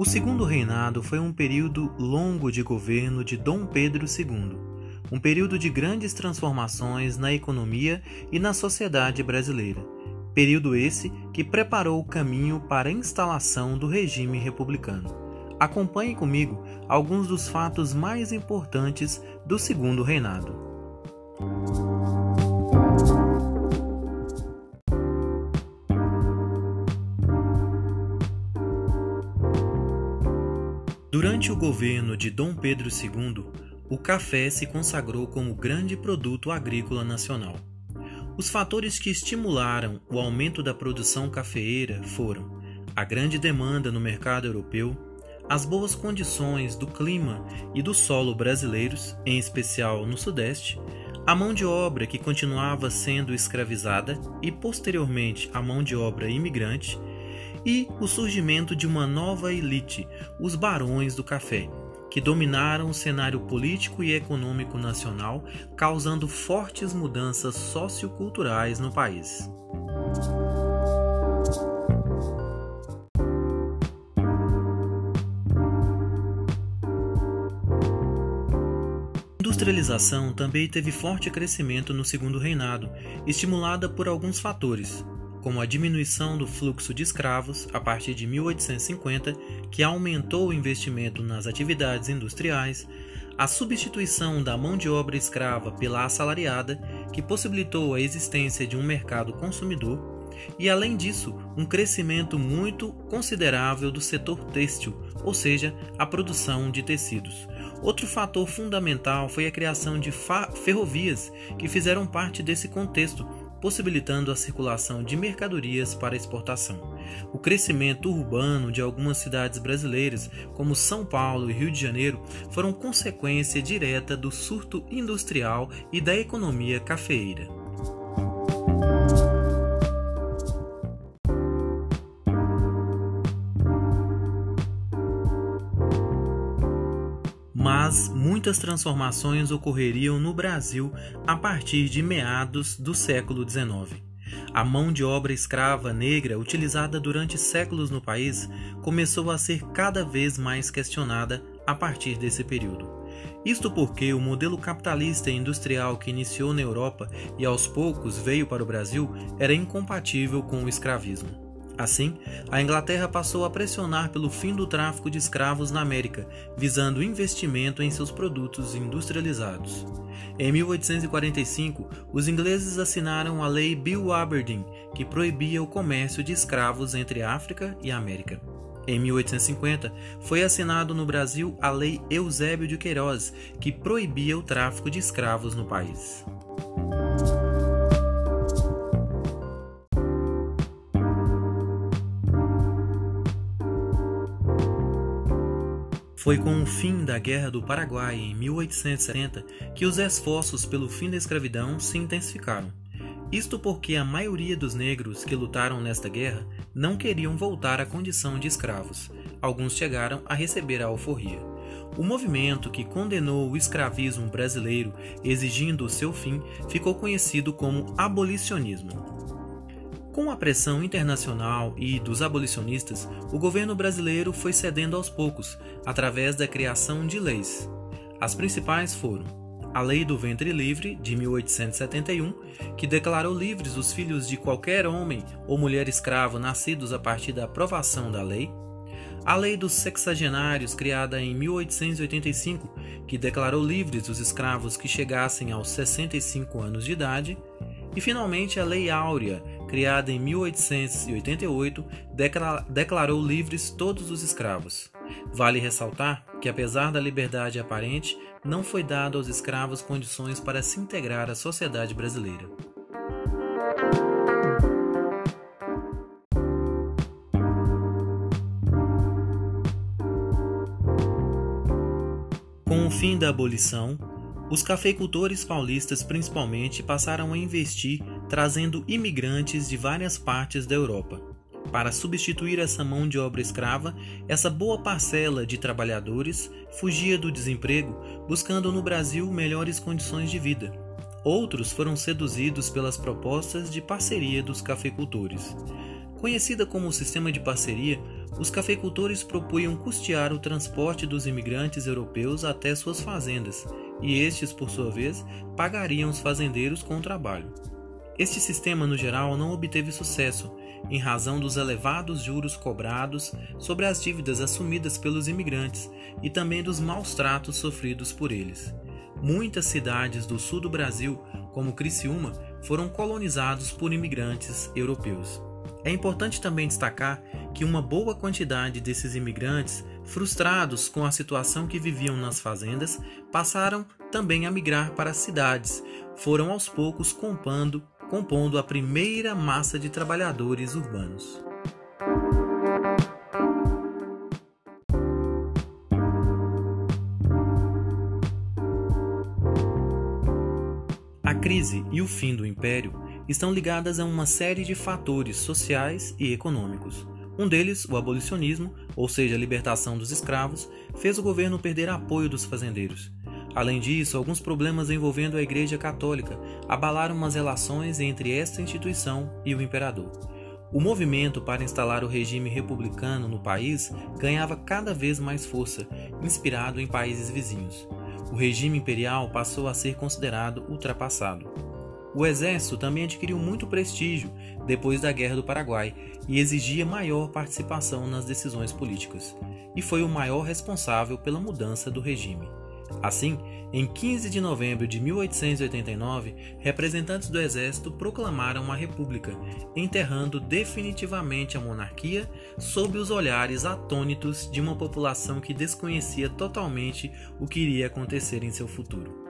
O segundo reinado foi um período longo de governo de Dom Pedro II, um período de grandes transformações na economia e na sociedade brasileira. Período esse que preparou o caminho para a instalação do regime republicano. Acompanhe comigo alguns dos fatos mais importantes do segundo reinado. Durante o governo de Dom Pedro II, o café se consagrou como grande produto agrícola nacional. Os fatores que estimularam o aumento da produção cafeeira foram a grande demanda no mercado europeu, as boas condições do clima e do solo brasileiros, em especial no Sudeste, a mão de obra que continuava sendo escravizada e, posteriormente, a mão de obra imigrante e o surgimento de uma nova elite, os barões do café, que dominaram o cenário político e econômico nacional, causando fortes mudanças socioculturais no país. A industrialização também teve forte crescimento no segundo reinado, estimulada por alguns fatores, como a diminuição do fluxo de escravos a partir de 1850, que aumentou o investimento nas atividades industriais, a substituição da mão de obra escrava pela assalariada, que possibilitou a existência de um mercado consumidor, e além disso, um crescimento muito considerável do setor têxtil, ou seja, a produção de tecidos. Outro fator fundamental foi a criação de ferrovias, que fizeram parte desse contexto, possibilitando a circulação de mercadorias para exportação. O crescimento urbano de algumas cidades brasileiras, como São Paulo e Rio de Janeiro, foram consequência direta do surto industrial e da economia cafeeira. Mas muitas transformações ocorreriam no Brasil a partir de meados do século XIX. A mão de obra escrava negra utilizada durante séculos no país começou a ser cada vez mais questionada a partir desse período. Isto porque o modelo capitalista e industrial que iniciou na Europa e aos poucos veio para o Brasil era incompatível com o escravismo. Assim, a Inglaterra passou a pressionar pelo fim do tráfico de escravos na América, visando investimento em seus produtos industrializados. Em 1845, os ingleses assinaram a Lei Bill Aberdeen, que proibia o comércio de escravos entre África e América. Em 1850, foi assinado no Brasil a Lei Eusébio de Queiroz, que proibia o tráfico de escravos no país. Foi com o fim da Guerra do Paraguai em 1870 que os esforços pelo fim da escravidão se intensificaram. Isto porque a maioria dos negros que lutaram nesta guerra não queriam voltar à condição de escravos. Alguns chegaram a receber a alforria. O movimento que condenou o escravismo brasileiro, exigindo o seu fim, ficou conhecido como abolicionismo. Com a pressão internacional e dos abolicionistas, o governo brasileiro foi cedendo aos poucos, através da criação de leis. As principais foram a Lei do Ventre Livre, de 1871, que declarou livres os filhos de qualquer homem ou mulher escravo nascidos a partir da aprovação da lei, a Lei dos Sexagenários, criada em 1885, que declarou livres os escravos que chegassem aos 65 anos de idade, e finalmente a Lei Áurea, criada em 1888, declarou livres todos os escravos. Vale ressaltar que, apesar da liberdade aparente, não foi dado aos escravos condições para se integrar à sociedade brasileira. Com o fim da abolição, os cafeicultores paulistas principalmente passaram a investir trazendo imigrantes de várias partes da Europa. Para substituir essa mão de obra escrava, essa boa parcela de trabalhadores fugia do desemprego, buscando no Brasil melhores condições de vida. Outros foram seduzidos pelas propostas de parceria dos cafeicultores. Conhecida como sistema de parceria, os cafeicultores propunham custear o transporte dos imigrantes europeus até suas fazendas, e estes, por sua vez, pagariam os fazendeiros com o trabalho. Este sistema, no geral, não obteve sucesso, em razão dos elevados juros cobrados sobre as dívidas assumidas pelos imigrantes e também dos maus tratos sofridos por eles. Muitas cidades do sul do Brasil, como Criciúma, foram colonizados por imigrantes europeus. É importante também destacar que uma boa quantidade desses imigrantes, frustrados com a situação que viviam nas fazendas, passaram também a migrar para as cidades, foram aos poucos compondo, compondo a primeira massa de trabalhadores urbanos. A crise e o fim do império estão ligadas a uma série de fatores sociais e econômicos. Um deles, o abolicionismo, ou seja, a libertação dos escravos, fez o governo perder apoio dos fazendeiros. Além disso, alguns problemas envolvendo a Igreja Católica abalaram as relações entre esta instituição e o imperador. O movimento para instalar o regime republicano no país ganhava cada vez mais força, inspirado em países vizinhos o regime imperial passou a ser considerado ultrapassado. O exército também adquiriu muito prestígio depois da Guerra do Paraguai e exigia maior participação nas decisões políticas, e foi o maior responsável pela mudança do regime. Assim, em 15 de novembro de 1889, representantes do exército proclamaram uma república, enterrando definitivamente a monarquia sob os olhares atônitos de uma população que desconhecia totalmente o que iria acontecer em seu futuro.